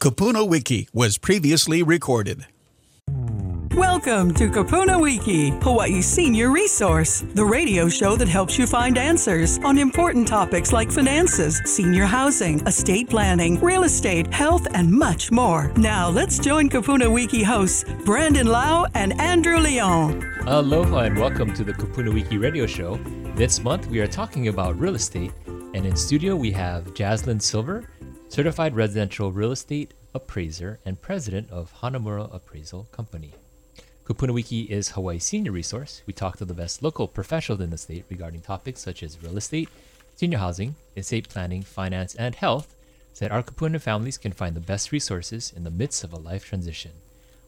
Kupuna Wiki was previously recorded. Welcome to Kupuna Wiki, Hawaii's senior resource, the radio show that helps you find answers on important topics like finances, senior housing, estate planning, real estate, health, and much more. Now, let's join Kupuna Wiki hosts Brandon Lau and Andrew Leon. Aloha and welcome to the Kupuna Wiki radio show. This month we are talking about real estate, and in studio we have Jaslyn Silver, certified residential real estate appraiser and president of Hanamura Appraisal Company. Kupuna Wiki is Hawaii's senior resource. We talk to the best local professionals in the state regarding topics such as real estate, senior housing, estate planning, finance, and health, so that our Kupuna families can find the best resources in the midst of a life transition.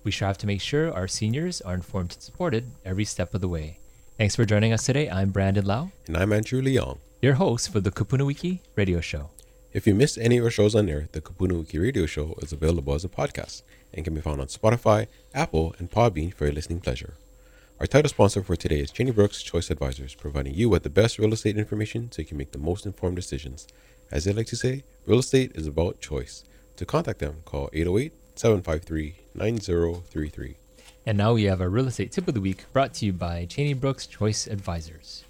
We strive to make sure our seniors are informed and supported every step of the way. Thanks for joining us today. I'm Brandon Lau, And I'm Andrew Leong. your host for the Kupuna Wiki radio show. If you missed any of our shows on air, the Kupuna Wiki Radio Show is available as a podcast and can be found on Spotify, Apple, and Podbean for your listening pleasure. Our title sponsor for today is Cheney Brooks Choice Advisors, providing you with the best real estate information so you can make the most informed decisions. As they like to say, real estate is about choice. To contact them, call 808 753 9033. And now we have our real estate tip of the week brought to you by Cheney Brooks Choice Advisors.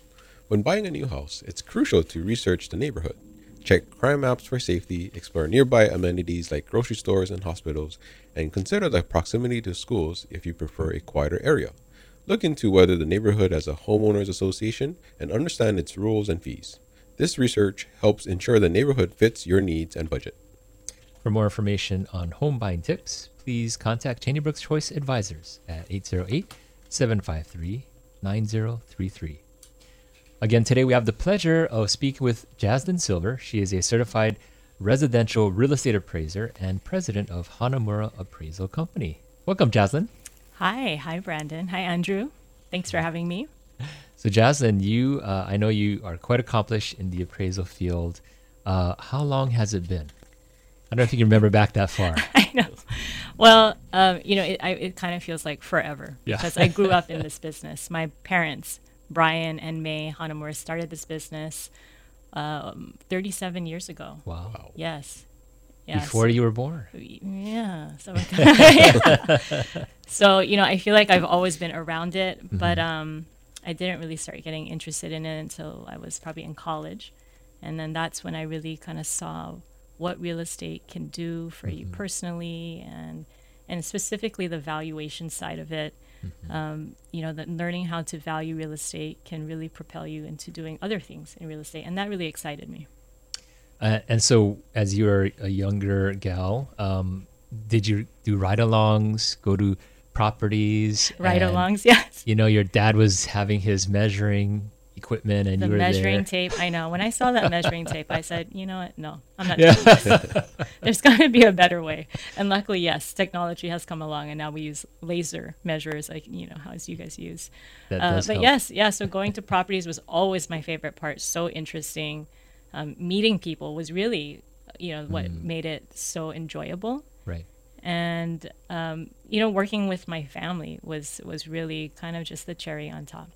When buying a new house, it's crucial to research the neighborhood. Check crime maps for safety, explore nearby amenities like grocery stores and hospitals, and consider the proximity to schools if you prefer a quieter area. Look into whether the neighborhood has a homeowners association and understand its rules and fees. This research helps ensure the neighborhood fits your needs and budget. For more information on home buying tips, please contact Cheney Brooks Choice Advisors at 808 753 9033. Again, today we have the pleasure of speaking with Jaslyn Silver. She is a certified residential real estate appraiser and president of Hanamura Appraisal Company. Welcome, Jaslyn. Hi, hi, Brandon. Hi, Andrew. Thanks for having me. So, Jaslyn, you, uh, I know you are quite accomplished in the appraisal field. Uh, how long has it been? I don't know if you can remember back that far. I know. Well, um, you know, it, I, it kind of feels like forever Yeah. because I grew up in this business. My parents, Brian and May Hanamura, started this business um, 37 years ago. Wow. Yes. Yes. Before you were born. Yeah. So, yeah. so you know, I feel like I've always been around it, but um, I didn't really start getting interested in it until I was probably in college, and then that's when I really kind of saw what real estate can do for you personally, and and specifically the valuation side of it. Um, you know, that learning how to value real estate can really propel you into doing other things in real estate, and that really excited me. Uh, and so, as you were a younger gal, um, did you do ride-alongs, go to properties? Ride alongs, yes. You know, your dad was having his measuring equipment, and the you were measuring there. tape. I know. When I saw that measuring tape, I said, you know what? No, I'm not Yeah. doing this. There's got to be a better way. And luckily, yes, technology has come along, and now we use laser measures, like you know how you guys use. That Uh, does but help. yes, yeah. So going to properties was always my favorite part. So interesting. Um, meeting people was really, you know, what Mm. made it so enjoyable Right. and um, you know working with my family was was really kind of just the cherry on top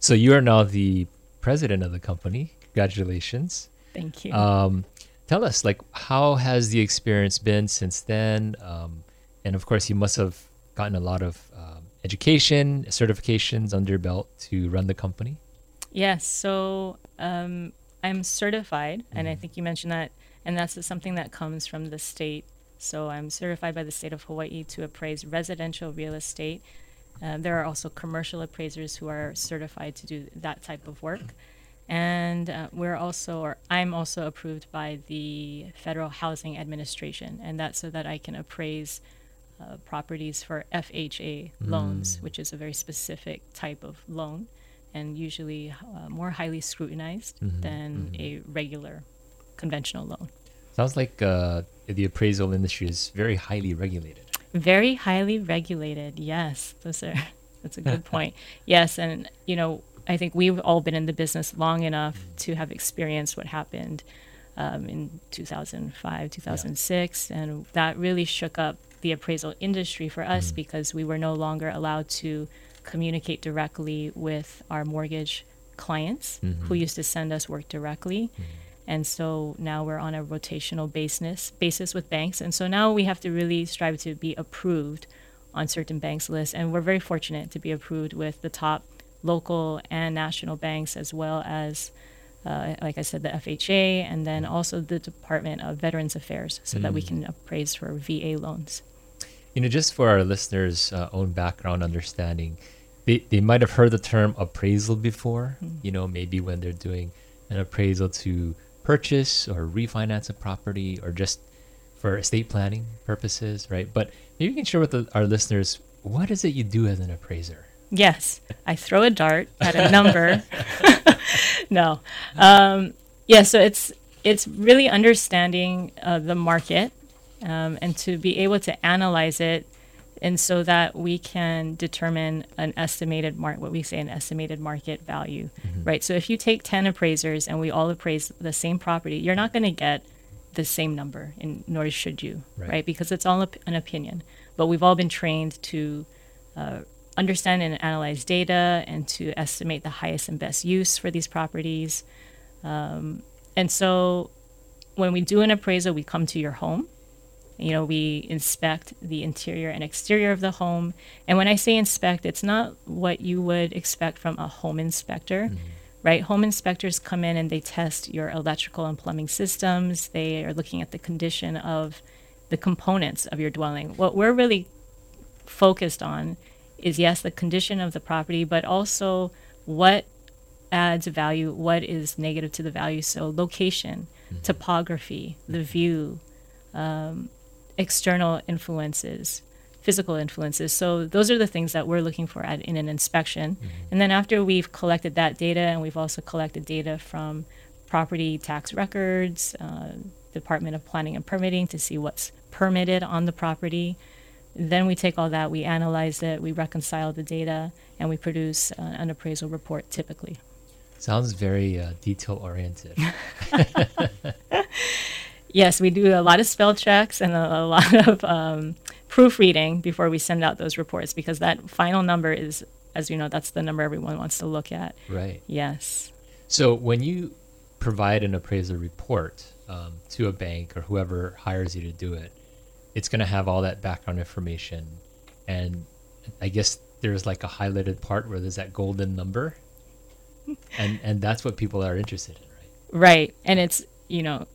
So you are now the president of the company. Congratulations. thank you Um, tell us, like, how has the experience been since then? Um, and of course, you must have gotten a lot of um, education, certifications under your belt to run the company. Yes, so um, I'm certified, and I think you mentioned that, and that's something that comes from the state. So I'm certified by the state of Hawaii to appraise residential real estate. Uh, there are also commercial appraisers who are certified to do that type of work. And uh, we're also, or I'm also approved by the Federal Housing Administration, and that's so that I can appraise uh, properties for FHA loans, which is a very specific type of loan and usually uh, more highly scrutinized than a regular conventional loan. Sounds like uh, the appraisal industry is very highly regulated. Very highly regulated. Yes, those are. That's a good point. Yes, and you know, I think we've all been in the business long enough mm. to have experienced what happened um, in 2005, 2006, and that really shook up the appraisal industry for us mm. because we were no longer allowed to communicate directly with our mortgage clients who mm-hmm. used to send us work directly. Mm. And so now we're on a rotational basis basis with banks. And so now we have to really strive to be approved on certain banks lists. And we're very fortunate to be approved with the top local and national banks, as well as, uh, like I said, the FHA, and then also the Department of Veterans Affairs, so that we can appraise for VA loans. You know, just for our listeners' uh, own background understanding, they, they might have heard the term appraisal before, you know, maybe when they're doing an appraisal to purchase or refinance a property or just for estate planning purposes, right? But maybe you can share with the, our listeners what is it you do as an appraiser? Yes, I throw a dart at a number. no, um, yeah. So it's it's really understanding uh, the market um, and to be able to analyze it, and so that we can determine an estimated mark what we say an estimated market value, right? So if you take ten appraisers and we all appraise the same property, you're not going to get the same number, and nor should you, Right. right? Because it's all op- an opinion. But we've all been trained to uh, understand and analyze data and to estimate the highest and best use for these properties. Um, and so when we do an appraisal, we come to your home. You know, we inspect the interior and exterior of the home. And when I say inspect, it's not what you would expect from a home inspector, right? Home inspectors come in and they test your electrical and plumbing systems. They are looking at the condition of the components of your dwelling. What we're really focused on is yes, the condition of the property, but also what adds value, what is negative to the value. So, location, topography, the view, um, external influences, physical influences. So, those are the things that we're looking for at, in an inspection. And then, after we've collected that data, and we've also collected data from property tax records, uh, Department of Planning and Permitting to see what's permitted on the property. Then we take all that, we analyze it, we reconcile the data, and we produce uh, an appraisal report typically. Sounds very uh, detail oriented. Yes, we do a lot of spell checks and a, a lot of um, proofreading before we send out those reports because that final number is, as you know, that's the number everyone wants to look at. right. Yes. So when you provide an appraisal report um, to a bank or whoever hires you to do it, it's going to have all that background information, and I guess there's like a highlighted part where there's that golden number, and and that's what people are interested in, right? Right. And it's, you know,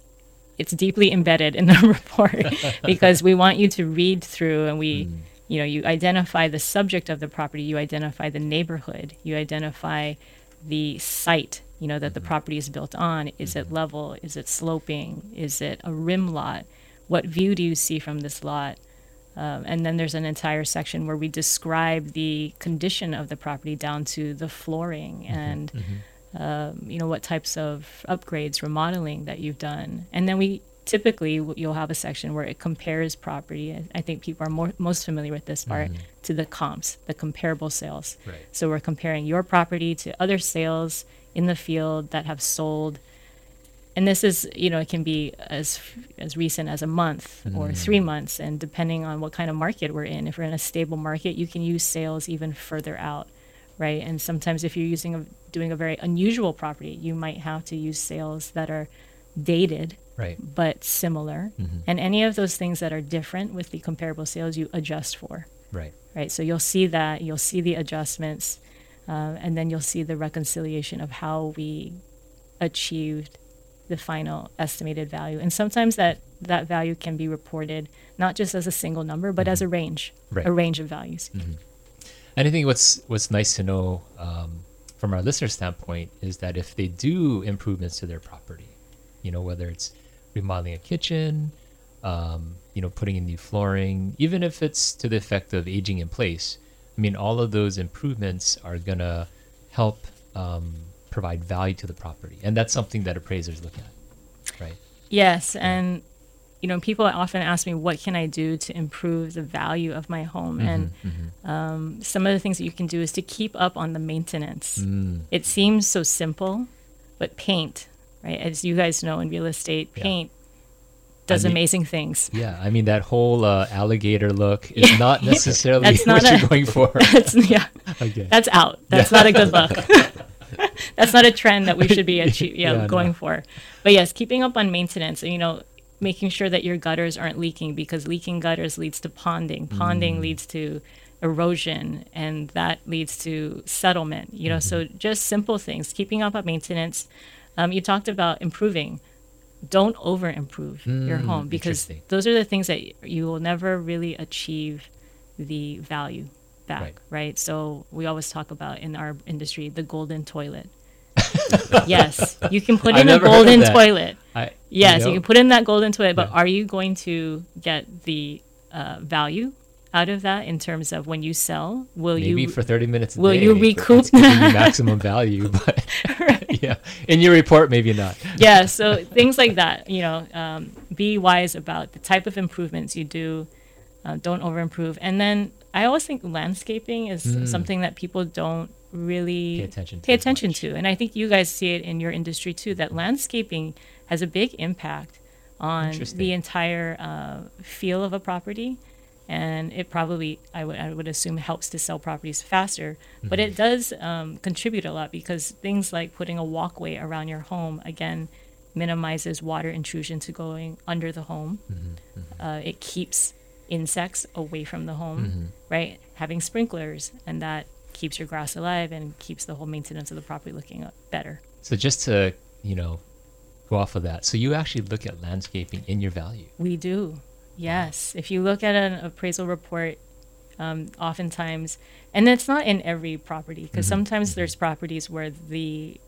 it's deeply embedded in the report because we want you to read through and we, mm. you know, you identify the subject of the property, you identify the neighborhood, you identify the site, you know, that the mm-hmm. property is built on. Is it mm-hmm. level? Is it sloping? Is it a rim lot? What view do you see from this lot? Um, and then there's an entire section where we describe the condition of the property down to the flooring mm-hmm. and um, you know what types of upgrades remodeling that you've done. And then we typically you'll have a section where it compares property I- think people are more, most familiar with this part to the comps the comparable sales. Right. so we're comparing your property to other sales in the field that have sold. And this is you know it can be as as recent as a month or three months and depending on what kind of market we're in if we're in a stable market you can use sales even further out right and sometimes if you're using a doing a very unusual property you might have to use sales that are dated Right. but similar mm-hmm. and any of those things that are different with the comparable sales you adjust for Right. right? So you'll see that, you'll see the adjustments, uh, and then you'll see the reconciliation of how we achieved the final estimated value. And sometimes that that value can be reported not just as a single number, but as mm-hmm. a range, Right. a range of values. Mm-hmm. And I think what's what's nice to know um, from our listener standpoint is that if they do improvements to their property, you know, whether it's remodeling a kitchen, um, you know, putting in new flooring, even if it's to the effect of aging in place, I mean, all of those improvements are gonna help um, provide value to the property, and that's something that appraisers look at, right? Yes, and you know, people often ask me, "What can I do to improve the value of my home?" and um, some of the things that you can do is to keep up on the maintenance. It seems so simple, but paint, right? As you guys know in real estate, Yeah. paint does mean- amazing things. Yeah, I mean that whole uh, alligator look is not necessarily That's what not you're going for. That's yeah, okay. that's out. That's not a good look. that's not a trend that we should be achieve, yeah, Yeah, going no. for. But yes, keeping up on maintenance, you know, making sure that your gutters aren't leaking because leaking gutters leads to ponding. Ponding mm. leads to erosion and that leads to settlement, you know, so mm-hmm. just simple things, keeping up on maintenance. Um, you talked about improving. Don't over improve mm, your home because those are the things that you will never really achieve the value back, Right. right? So we always talk about in our industry the golden toilet. yes, you can put in a never heard of golden toilet. I, Yes, you can put in that golden toilet, but Yeah. are you going to get the uh, value out of that in terms of when you sell? Will maybe you for 30 minutes a will day, you recoup it's giving you maximum value but yeah in your report maybe not yeah, so things like that, you know, um, be wise about the type of improvements you do. Uh, don't over improve. And then I always think landscaping is something that people don't really. Pay attention to pay attention much. to. And I think you guys see it in your industry too, that landscaping has a big impact on the entire uh, feel of a property. And it probably, I would, assume, helps to sell properties faster. But Mm-hmm. it does um, contribute a lot because things like putting a walkway around your home, again, minimizes water intrusion to going under the home. Mm-hmm, Uh, it keeps insects away from the home, Mm-hmm. right? Having sprinklers, and that keeps your grass alive and keeps the whole maintenance of the property looking better. so just to you know go off of that so you actually look at landscaping in your value We do, yes. If you look at an appraisal report, um, oftentimes, and it's not in every property, because Mm-hmm. sometimes there's properties where the,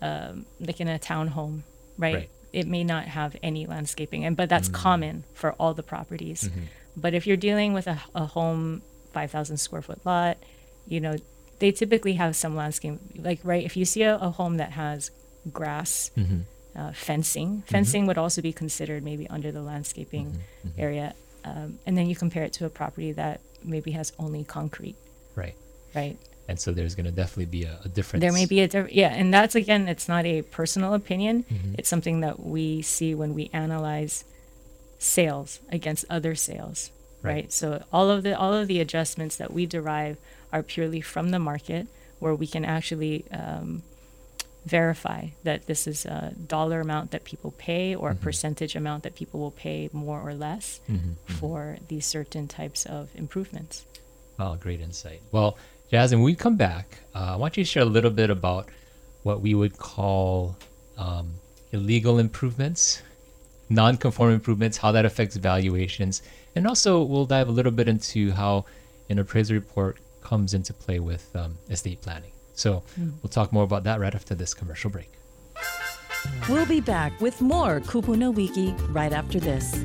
um, like in a townhome, right? Right. It may not have any landscaping, and but that's Mm. common for all the properties. Mm-hmm. But if you're dealing with a, a home, five thousand square foot lot, you know, they typically have some landscape. Like right, if you see a, a home that has grass, Mm-hmm. uh, fencing, fencing would also be considered maybe under the landscaping Mm-hmm. area, um, and then you compare it to a property that maybe has only concrete, right right? and so there's going to definitely be a, a difference There may be a different, yeah, and that's again, it's not a personal opinion. Mm-hmm. It's something that we see when we analyze sales against other sales, Right. right? So all of the all of the adjustments that we derive are purely from the market, where we can actually um, verify that this is a dollar amount that people pay or a percentage amount that people will pay more or less for these certain types of improvements. Oh, great insight. Well, Jasmine, when we come back, uh, I want you to share a little bit about what we would call um, illegal improvements, non-conforming improvements, how that affects valuations, and also we'll dive a little bit into how an appraisal report comes into play with um, estate planning. So we'll talk more about that right after this commercial break. We'll be back with more Kupuna Wiki right after this.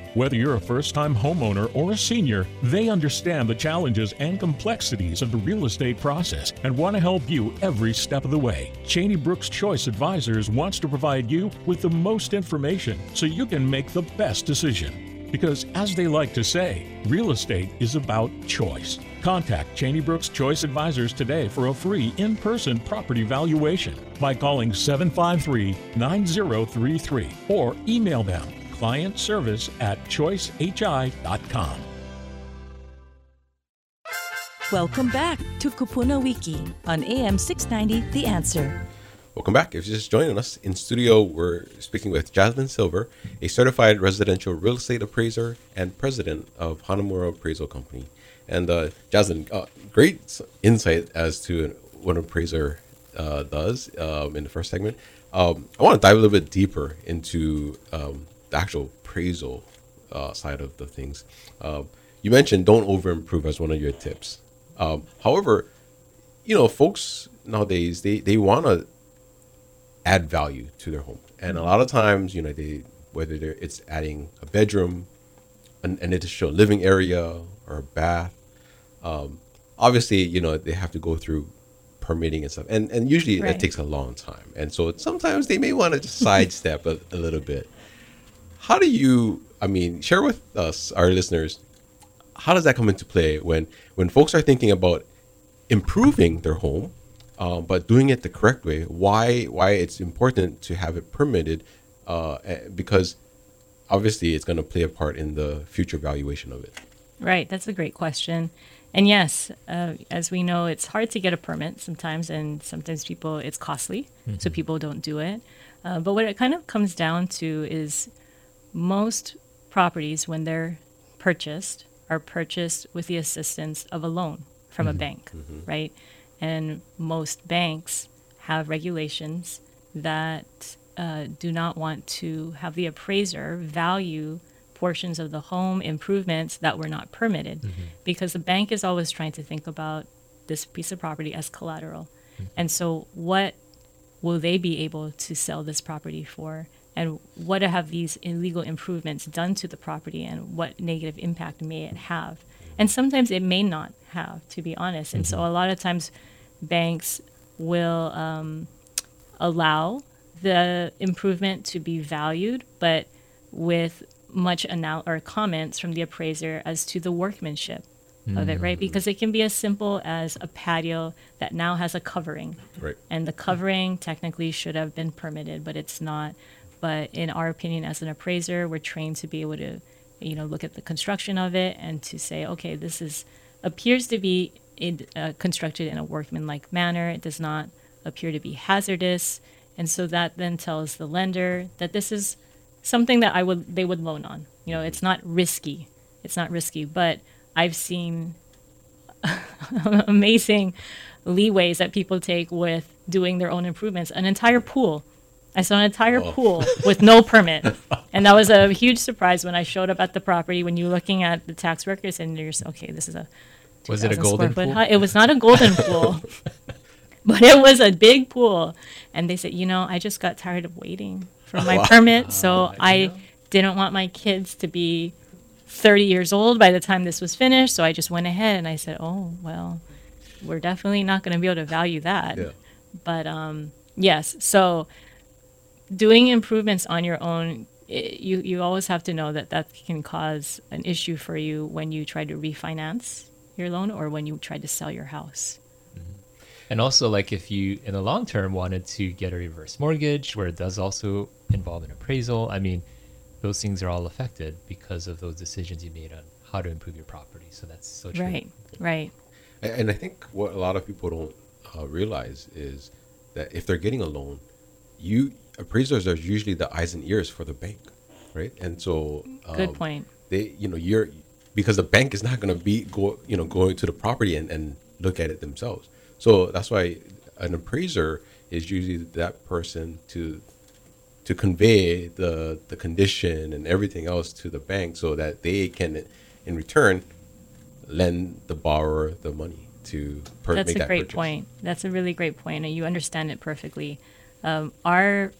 Whether you're a first time homeowner or a senior, they understand the challenges and complexities of the real estate process and want to help you every step of the way. Cheney Brooks Choice Advisors wants to provide you with the most information so you can make the best decision. Because, as they like to say, real estate is about choice. Contact Cheney Brooks Choice Advisors today for a free in person property valuation by calling 753 9033 or email them client service at choicehi.com. Welcome back to Kupuna Wiki on AM 690 The Answer. Welcome back. If you're just joining us in studio, we're speaking with Jasmine Silver, a certified residential real estate appraiser and president of Hanamura Appraisal Company. And uh, Jasmine, uh, great insight as to what an appraiser uh, does um, in the first segment. Um, I want to dive a little bit deeper into um, the actual appraisal uh, side of the things. Um, you mentioned don't over improve as one of your tips. Um, however, you know, folks nowadays they they want to add value to their home, and a lot of times, you know, they whether they're it's adding a bedroom, an, an additional living area, or a bath. Um, obviously, you know, they have to go through permitting and stuff, and and usually Right. it takes a long time, and so sometimes they may want to just sidestep a, a little bit. How do you? I mean, share with us, our listeners, how does that come into play when when folks are thinking about improving their home, um, but doing it the correct way? Why why it's important to have it permitted? Uh, eh, because obviously it's going to play a part in the future valuation of it. Right, that's a great question. And yes, uh, as we know, it's hard to get a permit sometimes, and sometimes people it's costly, so people don't do it. Uh, but what it kind of comes down to is most properties, when they're purchased, are purchased with the assistance of a loan from a mm-hmm. bank, mm-hmm. right? And most banks have regulations that uh, do not want to have the appraiser value portions of the home improvements that were not permitted mm-hmm. because the bank is always trying to think about this piece of property as collateral. And so, what will they be able to sell this property for? And what have these illegal improvements done to the property and what negative impact may it have? And sometimes it may not have, to be honest. And so, a lot of times, banks will um, allow the improvement to be valued, but with much anal- or comments from the appraiser as to the workmanship of it, right? Because it can be as simple as a patio that now has a covering, Right. and the covering technically should have been permitted, but it's not. But in our opinion, as an appraiser, we're trained to be able to, you know, look at the construction of it and to say, okay, this is appears to be in, uh, constructed in a workmanlike manner. It does not appear to be hazardous, and so that then tells the lender that this is something that I would they would loan on. You know, it's not risky. It's not risky, but I've seen amazing leeways that people take with doing their own improvements. An entire pool. I saw an entire pool with no permit. And that was a huge surprise when I showed up at the property when you're looking at the tax records and you're just, okay, this is a Was it a golden pool? hut. It was not a golden pool, but it was a big pool. And they said, you know, I just got tired of waiting for my permit, so I didn't want my kids to be 30 years old by the time this was finished. So I just went ahead and I said, oh well, we're definitely not going to be able to value that. Yeah. But um, yes, so doing improvements on your own, i you you always have to know that that can cause an issue for you when you try to refinance your loan or when you try to sell your house. And also, like if you in the long term wanted to get a reverse mortgage, where it does also involve an appraisal, I mean, those things are all affected because of those decisions you made on how to improve your property. So that's so true. Right, right. And I think what a lot of people don't uh, realize is that if they're getting a loan, you appraisers are usually the eyes and ears for the bank, right? And so, Good um, point. They, you know, you're because the bank is not going to be go, you know, going to the property and, and look at it themselves. So that's why an appraiser is usually that person to to convey the the condition and everything else to the bank so that they can in return lend the borrower the money to per- That's make a that great purchase. point. That's a really great point, and you understand it perfectly. Um, our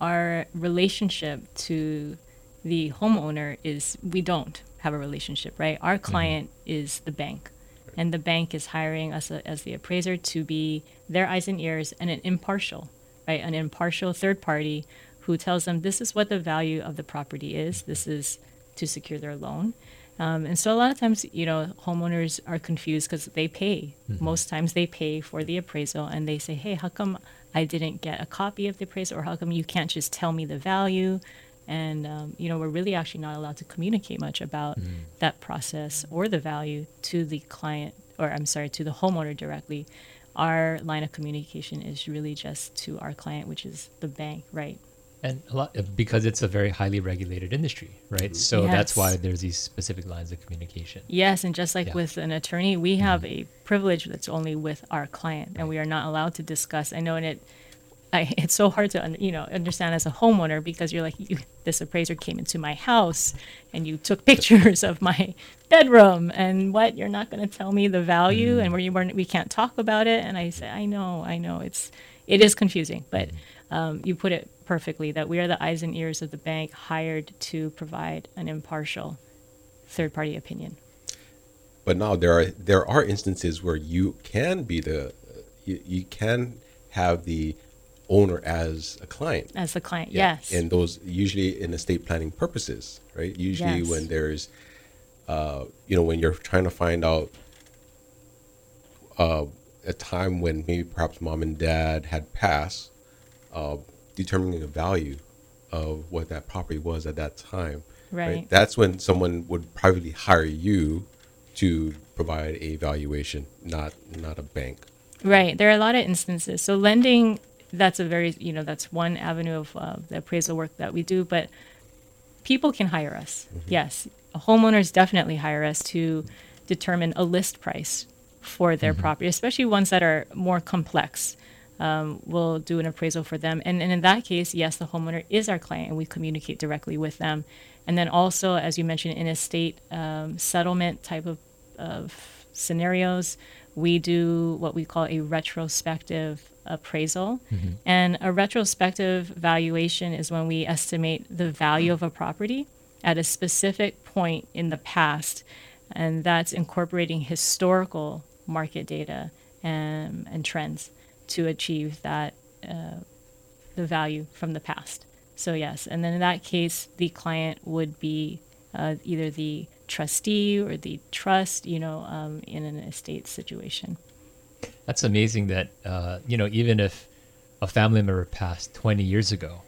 our relationship to the homeowner is we don't have a relationship, right? Our client is the bank, and the bank is hiring us a, as the appraiser to be their eyes and ears and an impartial, right? An impartial third party who tells them this is what the value of the property is. This is to secure their loan. Um, and so a lot of times, you know, homeowners are confused because they pay. Most times they pay for the appraisal and they say, hey, how come I didn't get a copy of the appraisal or how come you can't just tell me the value? And, um, you know, we're really actually not allowed to communicate much about that process or the value to the client, or I'm sorry, to the homeowner directly. Our line of communication is really just to our client, which is the bank, right? And a lot because it's a very highly regulated industry, right? Mm-hmm. So that's why there's these specific lines of communication. Yes, and just like Yeah. with an attorney, we mm-hmm. have a privilege that's only with our client, and we are not allowed to discuss. I know, and it, I, it's so hard to you know understand as a homeowner because you're like, you, this appraiser came into my house, and you took pictures of my bedroom, and what you're not going to tell me the value, mm-hmm. and where you weren't, we can't talk about it. And I say, I know, I know, it's it is confusing, but um, you put it perfectly that we are the eyes and ears of the bank hired to provide an impartial third party opinion. But now there are there are instances where you can be the you, you can have the owner as a client. As the client, Yeah. yes. And those usually in estate planning purposes, right? Usually Yes. when there's, uh, you know, when you're trying to find out uh, a time when maybe perhaps mom and dad had passed, uh, determining the value of what that property was at that time. Right. That's when someone would privately hire you to provide a valuation, not not a bank. Right. There are a lot of instances. So lending, that's a very, you know, that's one avenue of uh, the appraisal work that we do. But people can hire us. Yes. Homeowners definitely hire us to determine a list price for their property, especially ones that are more complex. Um, we'll do an appraisal for them. And, and in that case, yes, the homeowner is our client and we communicate directly with them. And then also, as you mentioned, in estate um, settlement type of, of scenarios, we do what we call a retrospective appraisal. And a retrospective valuation is when we estimate the value of a property at a specific point in the past. And that's incorporating historical market data and, and trends to achieve that uh, the value from the past. So yes, and then in that case, the client would be uh, either the trustee or the trust, you know, um, in an estate situation. That's amazing that uh, you know even if a family member passed 20 years ago,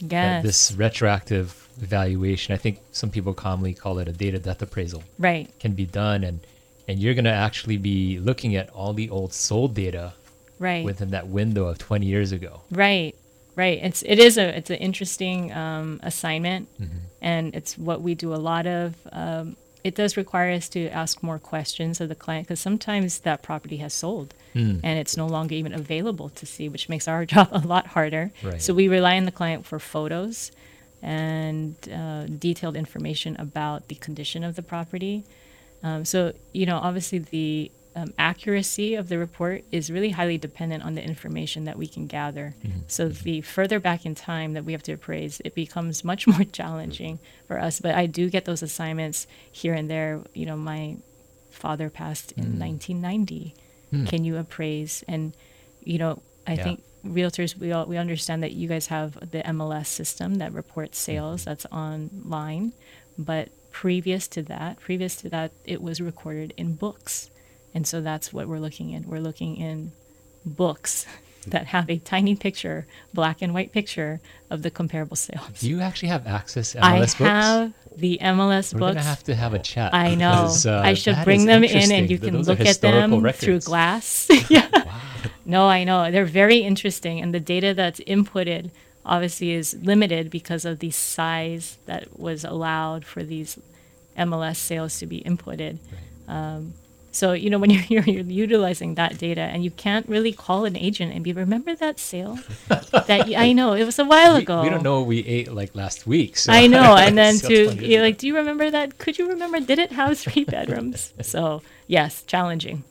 that Yes, this retroactive evaluation, I think some people commonly call it a date of death appraisal, right, can be done, and and you're going to actually be looking at all the old sold data right, within that window of 20 years ago. right, right. It's it is a it's an interesting um, assignment, and it's what we do a lot of. Um, it does require us to ask more questions of the client because sometimes that property has sold and it's no longer even available to see, which makes our job a lot harder. Right. So we rely on the client for photos and uh, detailed information about the condition of the property. Um, so, you know, obviously the um, accuracy of the report is really highly dependent on the information that we can gather. Mm-hmm. So, mm-hmm. the further back in time that we have to appraise, it becomes much more challenging for us. But I do get those assignments here and there. You know, my father passed in mm. 1990. Hmm. Can you appraise? And, you know, I Yeah. think realtors we all we understand that you guys have the MLS system that reports mm-hmm. sales that's online but previous to that previous to that it was recorded in books and so that's what we're looking in we're looking in books that have a tiny picture black and white picture of the comparable sales Do you actually have access to I MLS books? I have the MLS We're books gonna have to have a chat. I know. because, uh, I should bring them in and you can look at them through glass. yeah. No, I know. They're very interesting. And the data that's inputted obviously is limited because of the size that was allowed for these MLS sales to be inputted. Um, so, you know, when you're, you're, you're utilizing that data and you can't really call an agent and be, remember that sale? that I know, it was a while We, ago. we don't know what we ate like last week. So I know, and then Sales to you're like, do you remember that? Could you remember? Did it have three bedrooms? so yes, challenging.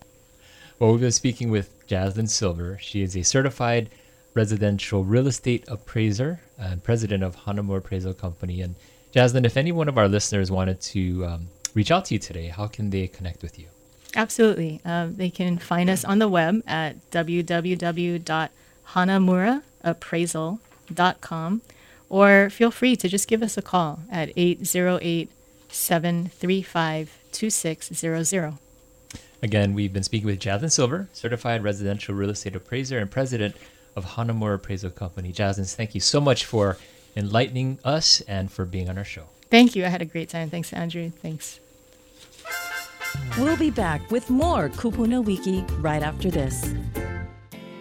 Well, we've been speaking with Jaslyn Silver. She is a certified residential real estate appraiser and president of Hanamura Appraisal Company. And Jaslyn, if any one of our listeners wanted to um, reach out to you today, how can they connect with you? Absolutely. Um, they can find us on the web at www.hanamuraappraisal.com or feel free to just give us a call at 808 735 2600. Again, we've been speaking with Jaslyn Silver, certified residential real estate appraiser and president of Hanamura Appraisal Company. Jaslyn, thank you so much for enlightening us and for being on our show. Thank you. I had a great time. Thanks, Andrew. Thanks. We'll be back with more Kupuna Wiki right after this.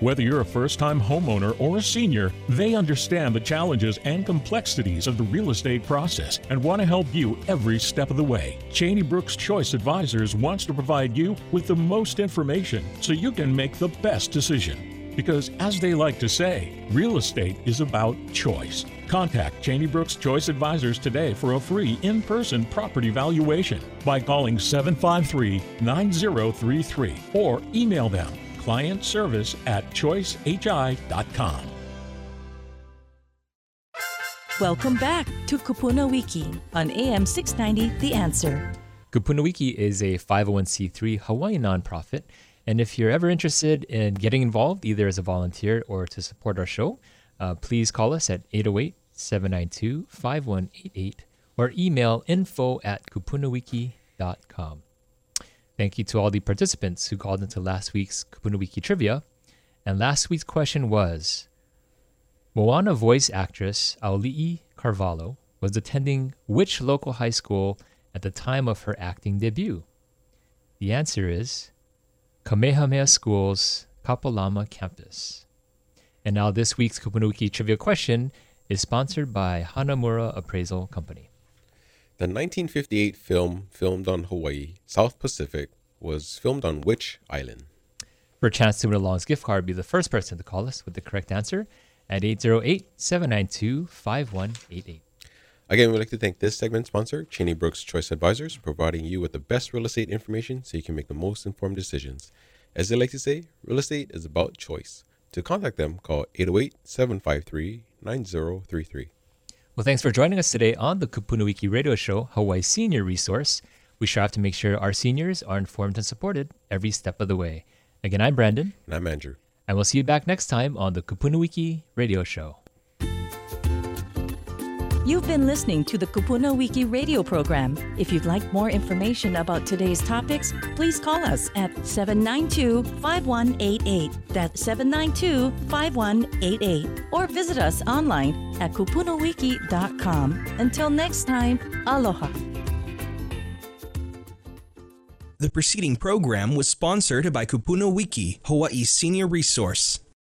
Whether you're a first time homeowner or a senior, they understand the challenges and complexities of the real estate process and want to help you every step of the way. Cheney Brooks Choice Advisors wants to provide you with the most information so you can make the best decision. Because, as they like to say, real estate is about choice. Contact Cheney Brooks Choice Advisors today for a free in person property valuation by calling 753 9033 or email them client service at choicehi.com. Welcome back to Kupuna Wiki on AM 690 The Answer. Kupuna Wiki is a 501c3 Hawaii nonprofit. And if you're ever interested in getting involved, either as a volunteer or to support our show, uh, please call us at 808 792 5188 or email info at kupunawiki.com. Thank you to all the participants who called into last week's Kupuna Wiki trivia. And last week's question was Moana voice actress Auli'i Cravalho was attending which local high school at the time of her acting debut? The answer is Kamehameha School's Kapalama campus. And now this week's Kupuna Wiki trivia question is sponsored by Hanamura Appraisal Company. The 1958 film filmed on Hawaii, South Pacific, was filmed on which island? For a chance to win a Long's gift card, be the first person to call us with the correct answer at 808 792 5188. Again, we'd like to thank this segment sponsor, Cheney Brooks Choice Advisors, providing you with the best real estate information so you can make the most informed decisions. As they like to say, real estate is about choice. To contact them, call 808 753 9033. Well, thanks for joining us today on the Kupuna Wiki Radio Show, Hawaii Senior Resource. We strive to make sure our seniors are informed and supported every step of the way. Again, I'm Brandon, And I'm Andrew. and we'll see you back next time on the Kupuna Wiki Radio Show. You've been listening to the Kupuna Wiki radio program. If you'd like more information about today's topics, please call us at 792 5188. That's 792 5188. Or visit us online at kupunawiki.com. Until next time, aloha. The preceding program was sponsored by Kupuna Wiki, Hawaii's senior resource.